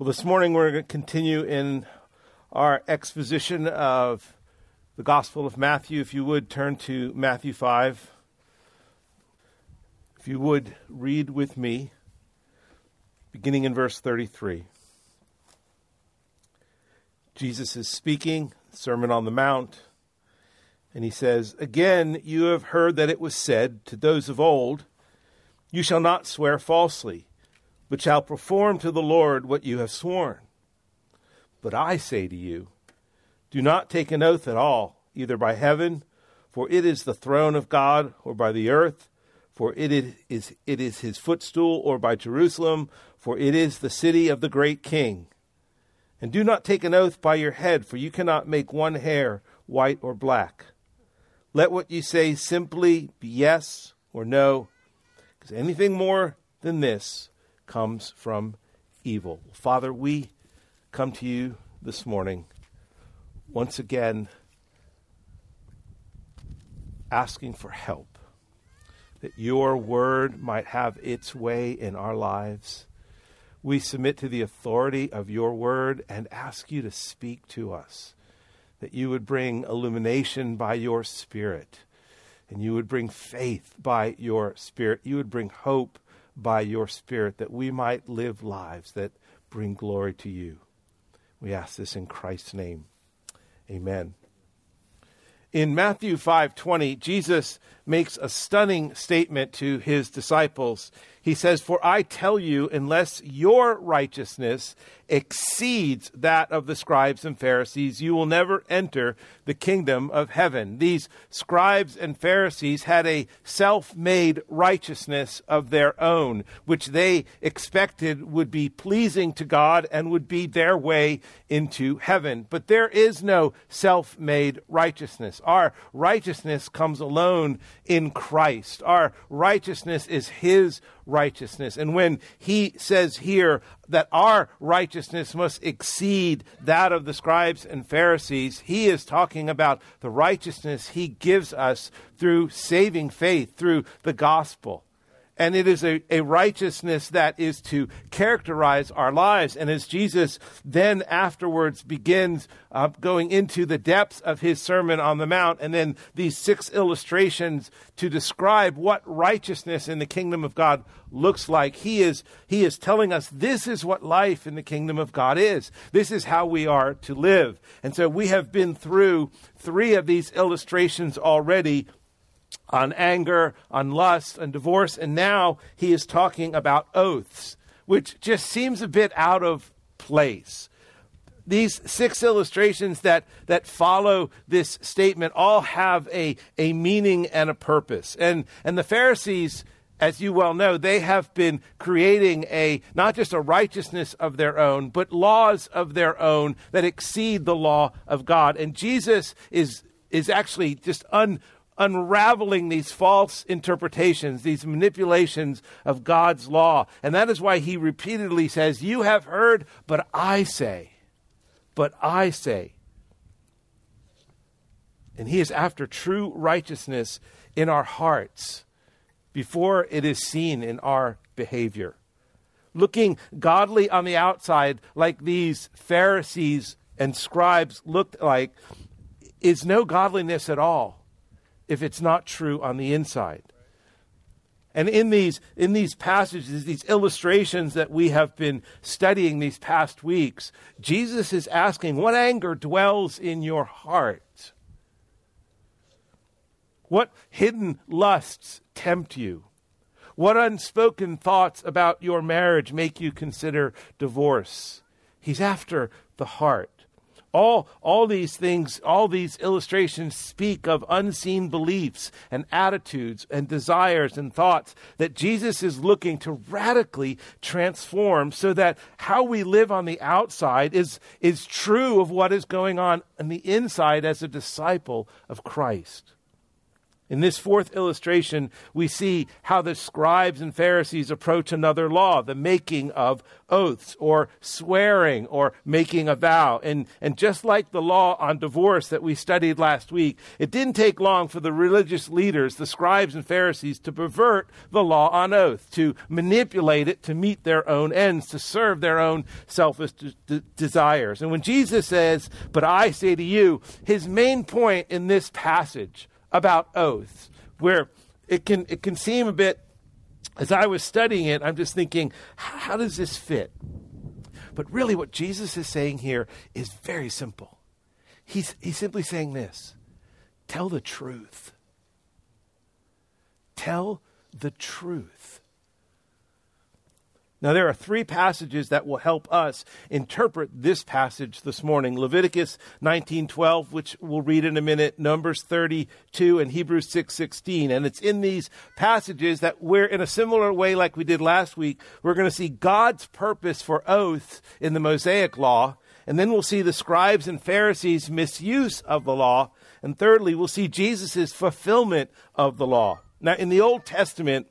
Well, this morning we're going to continue in our exposition of the Gospel of Matthew. If you would turn to Matthew 5. If you would read with me, beginning in verse 33. Jesus is speaking, Sermon on the Mount, and he says, Again, you have heard that it was said to those of old, You shall not swear falsely but shall perform to the Lord what you have sworn. But I say to you, do not take an oath at all, either by heaven, for it is the throne of God, or by the earth, for it is, it is his footstool, or by Jerusalem, for it is the city of the great king. And do not take an oath by your head, for you cannot make one hair white or black. Let what you say simply be yes or no, because anything more than this comes from evil. Father, we come to you this morning once again asking for help, that your word might have its way in our lives. We submit to the authority of your word and ask you to speak to us, that you would bring illumination by your spirit, and you would bring faith by your spirit. You would bring hope by your Spirit that we might live lives that bring glory to you. We ask this in Christ's name. Amen. In Matthew 5:20, Jesus makes a stunning statement to his disciples. He says, "For I tell you, unless your righteousness exceeds that of the scribes and Pharisees, you will never enter the kingdom of heaven. These scribes and Pharisees had a self made righteousness of their own, which they expected would be pleasing to God and would be their way into heaven. But there is no self made Our righteousness comes alone in Christ. Our righteousness is His righteousness. And when He says here, that our righteousness must exceed that of the scribes and Pharisees. He is talking about the righteousness he gives us through saving faith, through the gospel and it is a, a righteousness that is to characterize our lives. And as Jesus then afterwards begins uh, going into the depths of his Sermon on the Mount, and then these six illustrations to describe what righteousness in the kingdom of God looks like, he is, he is telling us this is what life in the kingdom of God is. This is how we are to live. And so we have been through three of these illustrations already on anger, on lust, on divorce, and now he is talking about oaths, which just seems a bit out of place. These six illustrations that, that follow this statement all have a, a meaning and a purpose. And, and the Pharisees, as you well know, they have been creating a not just a righteousness of their own, but laws of their own that exceed the law of God. And Jesus is is actually just un, unraveling these false interpretations, these manipulations of God's law. And that is why he repeatedly says, You have heard, but I say, but I say. And he is after true righteousness in our hearts before it is seen in our behavior. Looking godly on the outside, like these Pharisees and scribes looked like, is no godliness at all if it's not true on the inside. And in these, in these passages, these illustrations that we have been studying these past weeks, Jesus is asking, What anger dwells in your heart? What hidden lusts tempt you? What unspoken thoughts about your marriage make you consider divorce? He's after the heart. All, all these things, all these illustrations speak of unseen beliefs and attitudes and desires and thoughts that Jesus is looking to radically transform so that how we live on the outside is, is true of what is going on on the inside as a disciple of Christ. In this fourth illustration, we see how the scribes and Pharisees approach another law, the making of oaths or swearing or making a vow. And, and just like the law on divorce that we studied last week, it didn't take long for the religious leaders, the scribes and Pharisees, to pervert the law on oath, to manipulate it to meet their own ends, to serve their own selfish de- desires. And when Jesus says, But I say to you, his main point in this passage about oaths, where it can, it can seem a bit, as I was studying it, I'm just thinking, how does this fit? But really, what Jesus is saying here is very simple. He's, he's simply saying this tell the truth. Tell the truth. Now, there are three passages that will help us interpret this passage this morning Leviticus 19:12, which we'll read in a minute, Numbers 32, and Hebrews 6:16. And it's in these passages that we're, in a similar way like we did last week, we're going to see God's purpose for oaths in the Mosaic law. And then we'll see the scribes and Pharisees' misuse of the law. And thirdly, we'll see Jesus' fulfillment of the law. Now, in the Old Testament,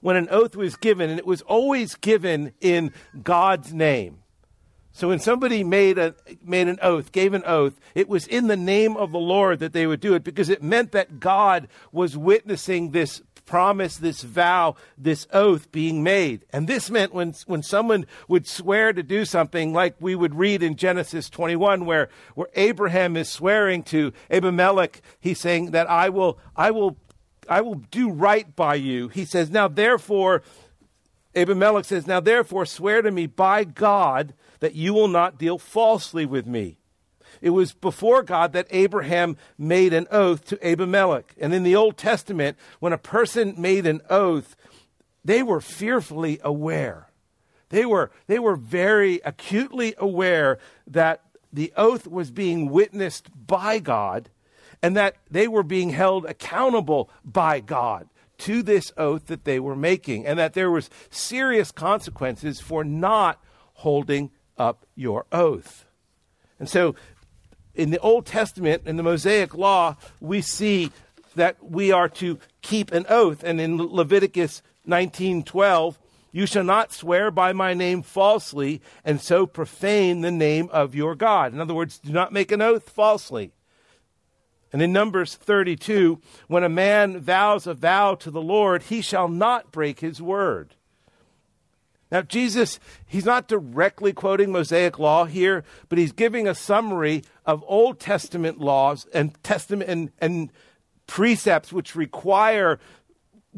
when an oath was given, and it was always given in God's name. So when somebody made, a, made an oath, gave an oath, it was in the name of the Lord that they would do it because it meant that God was witnessing this promise, this vow, this oath being made. And this meant when, when someone would swear to do something, like we would read in Genesis 21, where, where Abraham is swearing to Abimelech, he's saying that I will, I will I will do right by you. He says, Now therefore, Abimelech says, Now therefore, swear to me by God that you will not deal falsely with me. It was before God that Abraham made an oath to Abimelech. And in the Old Testament, when a person made an oath, they were fearfully aware. They were, they were very acutely aware that the oath was being witnessed by God and that they were being held accountable by God to this oath that they were making, and that there was serious consequences for not holding up your oath. And so in the Old Testament, in the Mosaic law, we see that we are to keep an oath. And in Leviticus 19:12, you shall not swear by my name falsely and so profane the name of your God. In other words, do not make an oath falsely. And in Numbers 32, when a man vows a vow to the Lord, he shall not break his word. Now, Jesus, he's not directly quoting Mosaic law here, but he's giving a summary of Old Testament laws and testament and, and precepts which require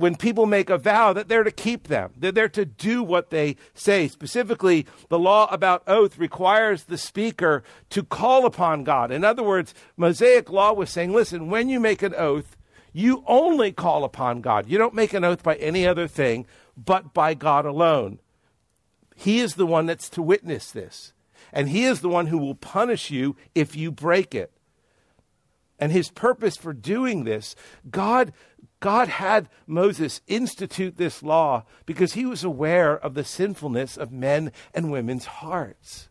when people make a vow that they're to keep them. They're there to do what they say. Specifically, the law about oath requires the speaker to call upon God. In other words, Mosaic law was saying, listen, when you make an oath, you only call upon God. You don't make an oath by any other thing but by God alone. He is the one that's to witness this. And he is the one who will punish you if you break it. And his purpose for doing this, God God had Moses institute this law because he was aware of the sinfulness of men and women's hearts.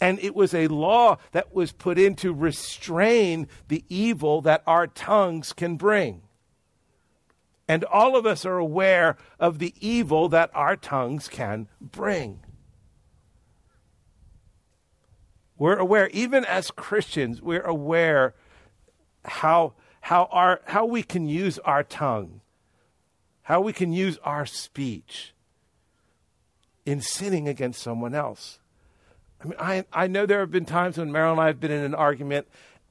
And it was a law that was put in to restrain the evil that our tongues can bring. And all of us are aware of the evil that our tongues can bring. We're aware, even as Christians, we're aware how how, our, how we can use our tongue, how we can use our speech in sinning against someone else. I mean, I, I know there have been times when Meryl and I have been in an argument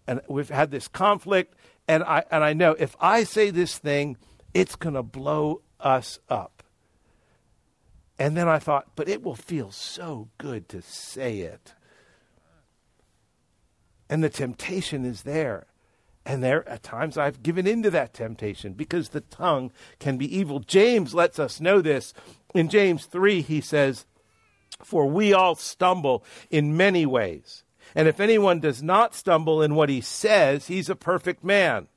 and we've had this conflict, and I, and I know if I say this thing, it's going to blow us up. And then I thought, but it will feel so good to say it. And the temptation is there. And there, at times, I've given into that temptation because the tongue can be evil. James lets us know this. In James 3, he says, For we all stumble in many ways. And if anyone does not stumble in what he says, he's a perfect man,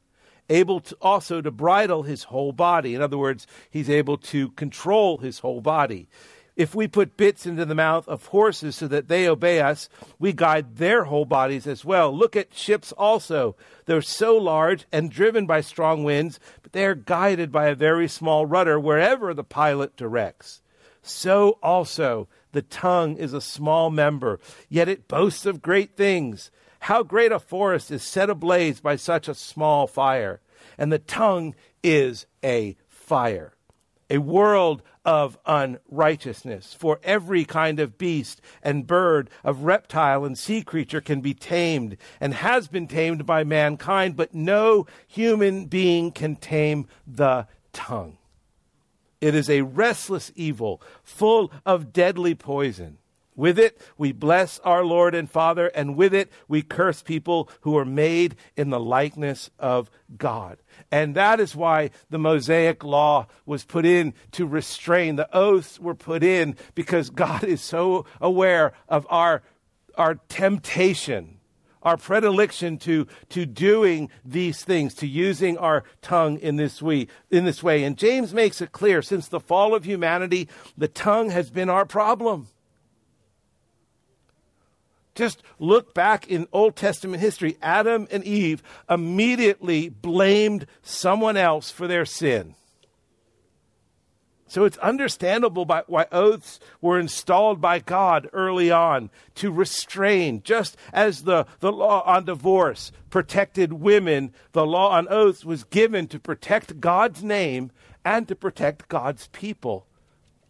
able to also to bridle his whole body. In other words, he's able to control his whole body. If we put bits into the mouth of horses so that they obey us, we guide their whole bodies as well. Look at ships also. They're so large and driven by strong winds, but they are guided by a very small rudder wherever the pilot directs. So also the tongue is a small member, yet it boasts of great things. How great a forest is set ablaze by such a small fire. And the tongue is a fire, a world of unrighteousness. For every kind of beast and bird, of reptile and sea creature can be tamed and has been tamed by mankind, but no human being can tame the tongue. It is a restless evil, full of deadly poison. With it, we bless our Lord and Father, and with it, we curse people who are made in the likeness of God. And that is why the Mosaic law was put in to restrain. The oaths were put in because God is so aware of our, our temptation our predilection to, to doing these things, to using our tongue in this, way, in this way. And James makes it clear since the fall of humanity, the tongue has been our problem. Just look back in Old Testament history. Adam and Eve immediately blamed someone else for their sin. So it's understandable by, why oaths were installed by God early on to restrain, just as the, the law on divorce protected women, the law on oaths was given to protect God's name and to protect God's people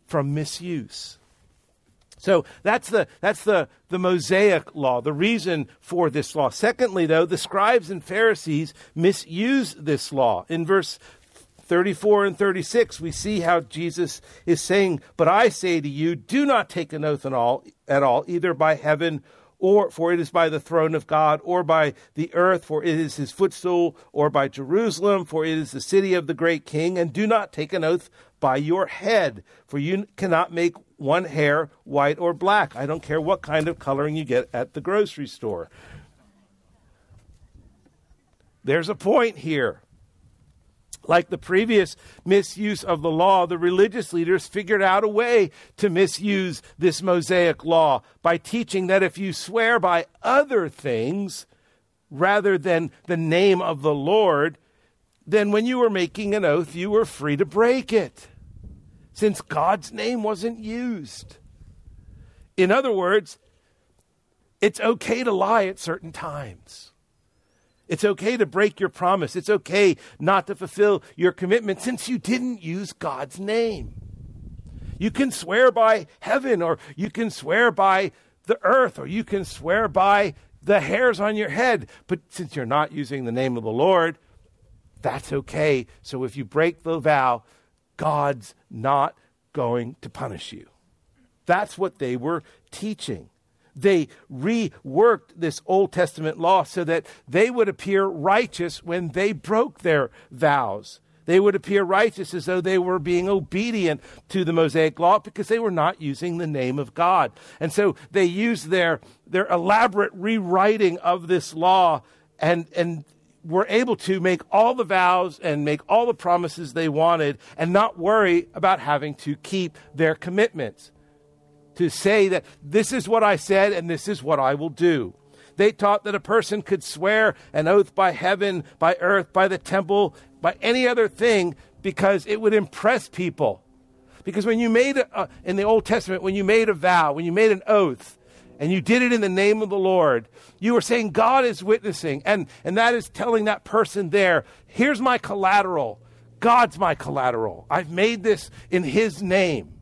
from misuse. So that's the that's the the Mosaic law, the reason for this law. Secondly, though, the scribes and Pharisees misuse this law. In verse 34 and 36, we see how Jesus is saying, But I say to you, do not take an oath at all, at all, either by heaven or for it is by the throne of God, or by the earth, for it is his footstool, or by Jerusalem, for it is the city of the great king, and do not take an oath by your head, for you cannot make one hair white or black. I don't care what kind of coloring you get at the grocery store. There's a point here. Like the previous misuse of the law, the religious leaders figured out a way to misuse this Mosaic law by teaching that if you swear by other things rather than the name of the Lord, then when you were making an oath, you were free to break it since God's name wasn't used. In other words, it's okay to lie at certain times. It's okay to break your promise. It's okay not to fulfill your commitment since you didn't use God's name. You can swear by heaven, or you can swear by the earth, or you can swear by the hairs on your head. But since you're not using the name of the Lord, that's okay. So if you break the vow, God's not going to punish you. That's what they were teaching. They reworked this Old Testament law so that they would appear righteous when they broke their vows. They would appear righteous as though they were being obedient to the Mosaic law because they were not using the name of God. And so they used their, their elaborate rewriting of this law and, and were able to make all the vows and make all the promises they wanted and not worry about having to keep their commitments. To say that this is what I said and this is what I will do. They taught that a person could swear an oath by heaven, by earth, by the temple, by any other thing because it would impress people. Because when you made, a, in the Old Testament, when you made a vow, when you made an oath, and you did it in the name of the Lord, you are saying God is witnessing. And, and that is telling that person there, here's my collateral. God's my collateral. I've made this in His name.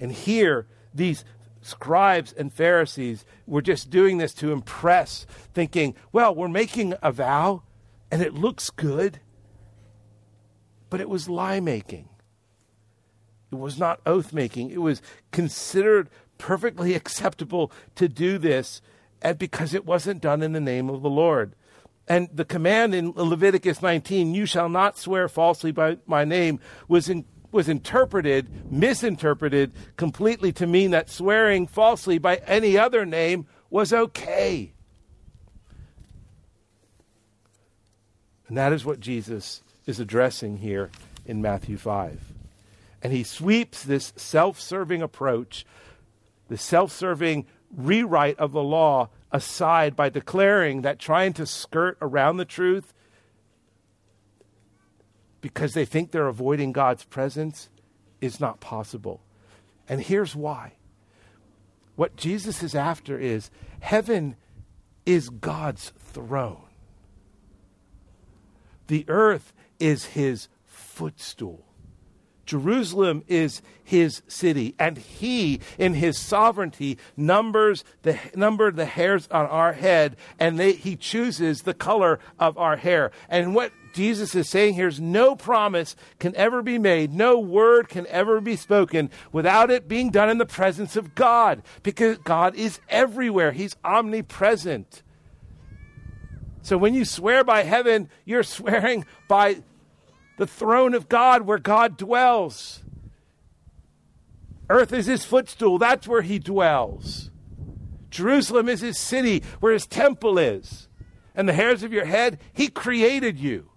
And here, these scribes and Pharisees were just doing this to impress, thinking, well, we're making a vow and it looks good. But it was lie making. It was not oath making. It was considered perfectly acceptable to do this and because it wasn't done in the name of the Lord. And the command in Leviticus 19, you shall not swear falsely by my name, was, in, was interpreted, misinterpreted completely to mean that swearing falsely by any other name was okay. And that is what Jesus is addressing here in Matthew 5. And he sweeps this self serving approach, the self serving rewrite of the law aside by declaring that trying to skirt around the truth because they think they're avoiding God's presence is not possible. And here's why. What Jesus is after is heaven is God's throne. The earth is his footstool. Jerusalem is his city, and he, in his sovereignty, numbers the numbered the hairs on our head, and they, he chooses the color of our hair. And what Jesus is saying here is no promise can ever be made, no word can ever be spoken without it being done in the presence of God, because God is everywhere. He's omnipresent. So when you swear by heaven, you're swearing by the throne of God where God dwells. Earth is his footstool, that's where he dwells. Jerusalem is his city, where his temple is. And the hairs of your head, he created you.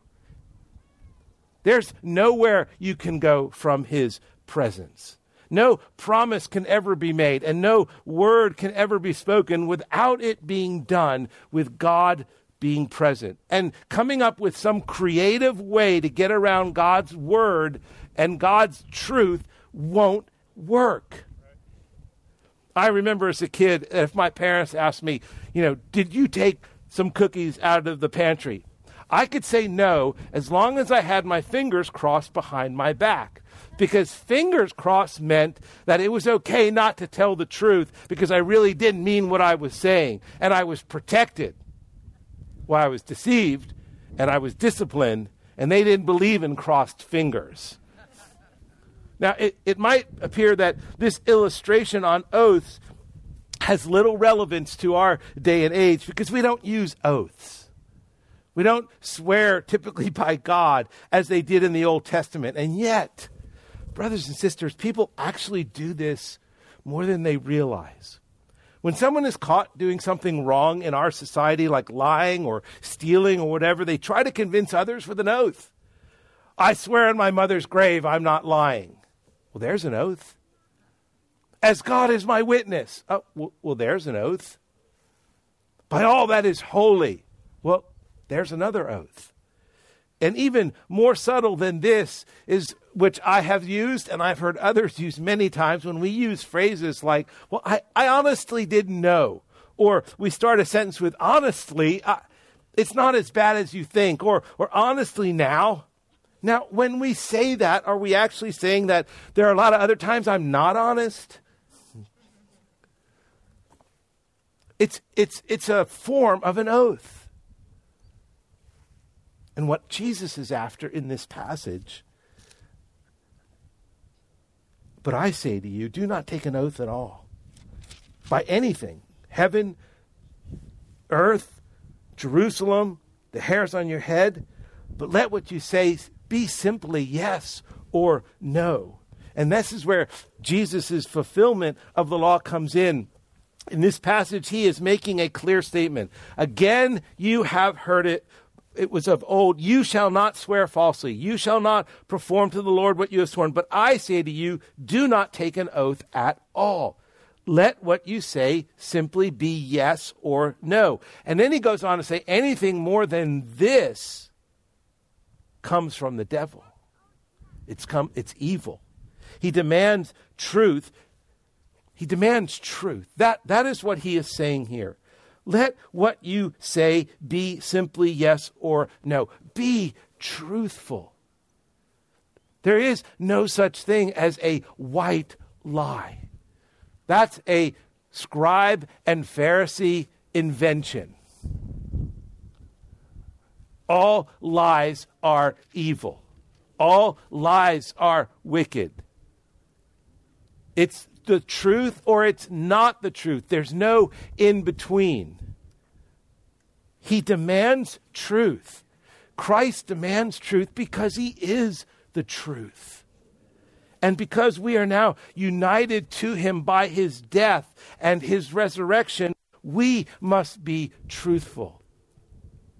There's nowhere you can go from his presence. No promise can ever be made, and no word can ever be spoken without it being done with God being present and coming up with some creative way to get around God's word and God's truth won't work. I remember as a kid, if my parents asked me, you know, did you take some cookies out of the pantry? I could say no as long as I had my fingers crossed behind my back. Because fingers crossed meant that it was okay not to tell the truth because I really didn't mean what I was saying and I was protected. Well, I was deceived and I was disciplined, and they didn't believe in crossed fingers. Now, it, it might appear that this illustration on oaths has little relevance to our day and age because we don't use oaths. We don't swear typically by God as they did in the Old Testament. And yet, brothers and sisters, people actually do this more than they realize. When someone is caught doing something wrong in our society, like lying or stealing or whatever, they try to convince others with an oath. I swear on my mother's grave I'm not lying. Well, there's an oath. As God is my witness. Oh, well, well, there's an oath. By all that is holy. Well, there's another oath. And even more subtle than this is which I have used and I've heard others use many times when we use phrases like, well, I, I honestly didn't know. Or we start a sentence with, honestly, I, it's not as bad as you think. Or, or honestly now. Now, when we say that, are we actually saying that there are a lot of other times I'm not honest? It's, it's, it's a form of an oath. And what Jesus is after in this passage but I say to you, do not take an oath at all by anything heaven, earth, Jerusalem, the hairs on your head, but let what you say be simply yes or no. And this is where Jesus' fulfillment of the law comes in. In this passage, he is making a clear statement. Again, you have heard it it was of old, you shall not swear falsely. You shall not perform to the Lord what you have sworn. But I say to you, do not take an oath at all. Let what you say simply be yes or no. And then he goes on to say, anything more than this comes from the devil. It's come, it's evil. He demands truth. He demands truth. That, that is what he is saying here. Let what you say be simply yes or no. Be truthful. There is no such thing as a white lie. That's a scribe and Pharisee invention. All lies are evil. All lies are wicked. It's the truth or it's not the truth. There's no in between. He demands truth. Christ demands truth because he is the truth. And because we are now united to him by his death and his resurrection, we must be truthful.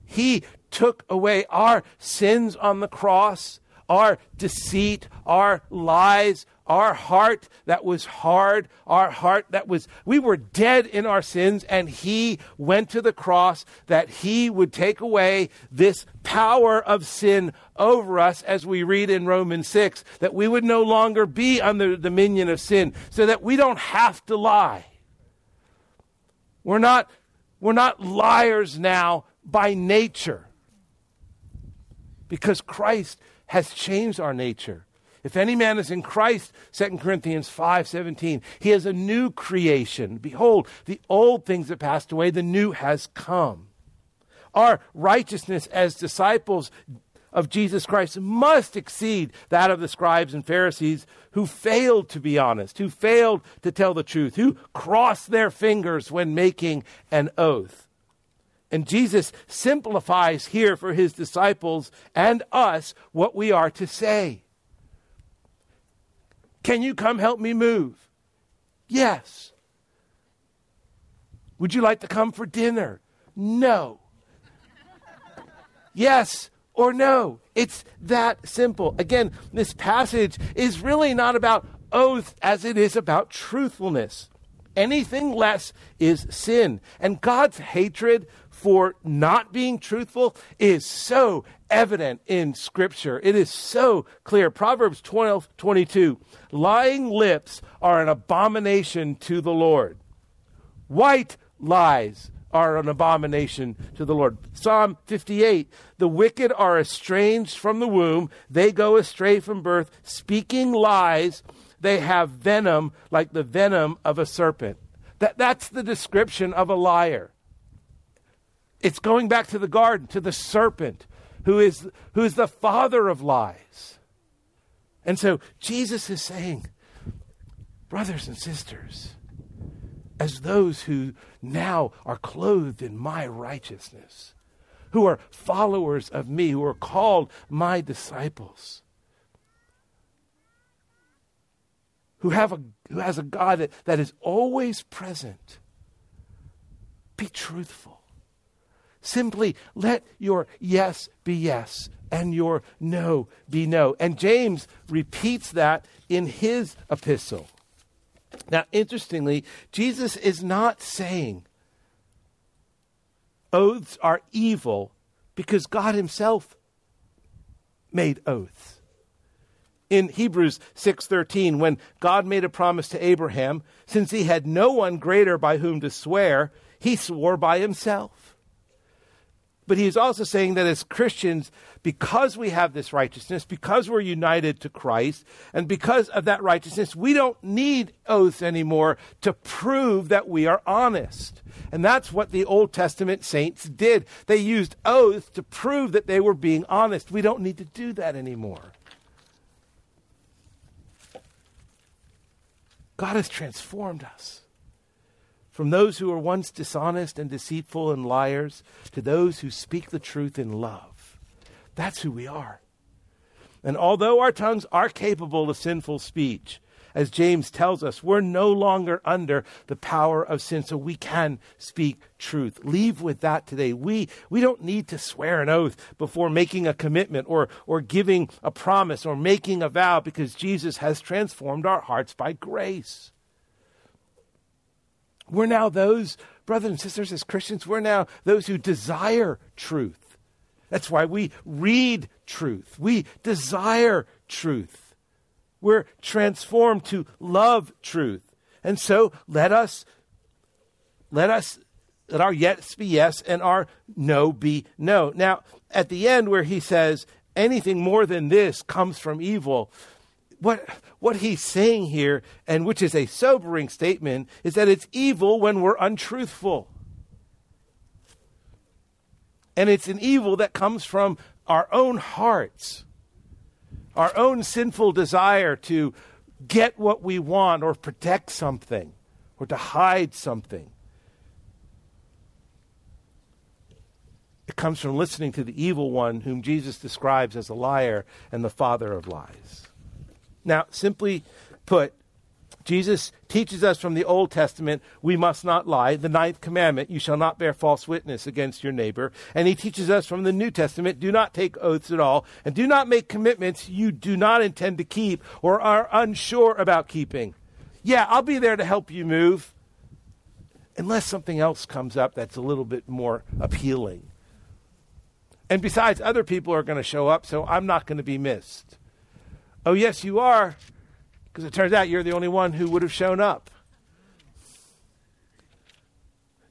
He took away our sins on the cross, our deceit, our lies, our heart that was hard, our heart that was, we were dead in our sins, and He went to the cross that He would take away this power of sin over us, as we read in Romans 6, that we would no longer be under the dominion of sin, so that we don't have to lie. We're not, we're not liars now by nature because Christ has changed our nature. If any man is in Christ, 2 Corinthians 5:17, he is a new creation. Behold, the old things have passed away, the new has come. Our righteousness as disciples of Jesus Christ must exceed that of the scribes and Pharisees who failed to be honest, who failed to tell the truth, who crossed their fingers when making an oath. And Jesus simplifies here for his disciples and us what we are to say. Can you come help me move? Yes. Would you like to come for dinner? No. yes or no. It's that simple. Again, this passage is really not about oath as it is about truthfulness. Anything less is sin. And God's hatred for not being truthful is so evident in Scripture. It is so clear. Proverbs 12 22. Lying lips are an abomination to the Lord. White lies are an abomination to the Lord. Psalm 58 The wicked are estranged from the womb, they go astray from birth, speaking lies. They have venom like the venom of a serpent. That, that's the description of a liar. It's going back to the garden, to the serpent, who is, who is the father of lies. And so Jesus is saying, brothers and sisters, as those who now are clothed in my righteousness, who are followers of me, who are called my disciples, who, have a, who has a God that, that is always present, be truthful. Simply let your yes be yes and your no be no. And James repeats that in his epistle. Now, interestingly, Jesus is not saying oaths are evil because God himself made oaths. In Hebrews 6:13 when God made a promise to Abraham, since he had no one greater by whom to swear, he swore by himself. But he's also saying that as Christians, because we have this righteousness, because we're united to Christ, and because of that righteousness, we don't need oaths anymore to prove that we are honest. And that's what the Old Testament saints did. They used oaths to prove that they were being honest. We don't need to do that anymore. God has transformed us. From those who were once dishonest and deceitful and liars to those who speak the truth in love. That's who we are. And although our tongues are capable of sinful speech, as James tells us, we're no longer under the power of sin, so we can speak truth. Leave with that today. We, we don't need to swear an oath before making a commitment or, or giving a promise or making a vow because Jesus has transformed our hearts by grace. We're now those, brothers and sisters, as Christians, we're now those who desire truth. That's why we read truth. We desire truth. We're transformed to love truth. And so let us let us let our yes be yes and our no be no. Now, at the end where he says anything more than this comes from evil, what, what he's saying here, and which is a sobering statement, is that it's evil when we're untruthful. And it's an evil that comes from our own hearts, our own sinful desire to get what we want or protect something or to hide something. It comes from listening to the evil one whom Jesus describes as a liar and the father of lies. Now, simply put, Jesus teaches us from the Old Testament we must not lie. The ninth commandment, you shall not bear false witness against your neighbor. And he teaches us from the New Testament do not take oaths at all and do not make commitments you do not intend to keep or are unsure about keeping. Yeah, I'll be there to help you move unless something else comes up that's a little bit more appealing. And besides, other people are going to show up, so I'm not going to be missed. Oh, yes, you are because it turns out you're the only one who would have shown up.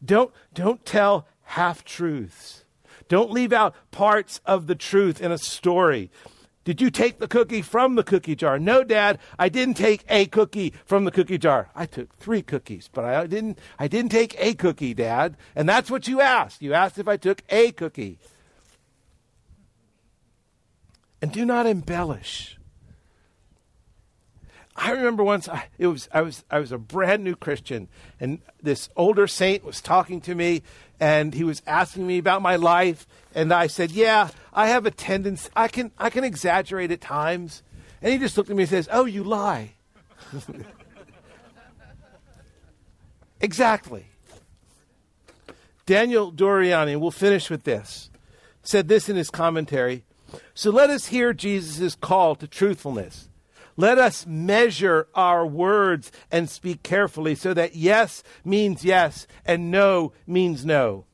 Don't, don't tell half truths. Don't leave out parts of the truth in a story. Did you take the cookie from the cookie jar? No, Dad, I didn't take a cookie from the cookie jar. I took three cookies, but I didn't, I didn't take a cookie, Dad. And that's what you asked. You asked if I took a cookie. And do not embellish. I remember once I, it was I was I was a brand new Christian, and this older saint was talking to me, and he was asking me about my life, and I said, "Yeah, I have a tendency. I can I can exaggerate at times." And he just looked at me and says, "Oh, you lie." exactly. Daniel Doriani, we'll finish with this, said this in his commentary. So let us hear Jesus' call to truthfulness. Let us measure our words and speak carefully so that yes means yes and no means no.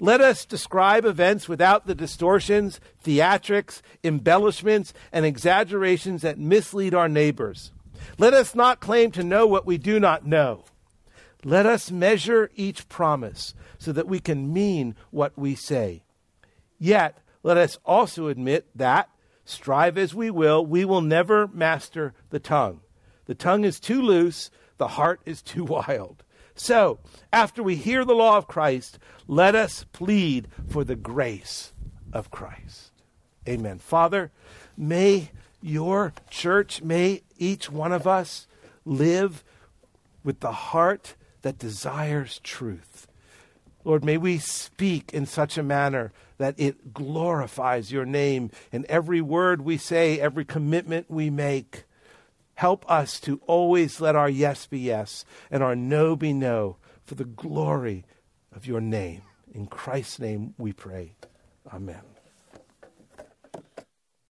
Let us describe events without the distortions, theatrics, embellishments, and exaggerations that mislead our neighbors. Let us not claim to know what we do not know. Let us measure each promise so that we can mean what we say. Yet, let us also admit that Strive as we will, we will never master the tongue. The tongue is too loose, the heart is too wild. So, after we hear the law of Christ, let us plead for the grace of Christ. Amen. Father, may your church, may each one of us live with the heart that desires truth. Lord, may we speak in such a manner that it glorifies your name in every word we say, every commitment we make. Help us to always let our yes be yes and our no be no for the glory of your name. In Christ's name we pray. Amen.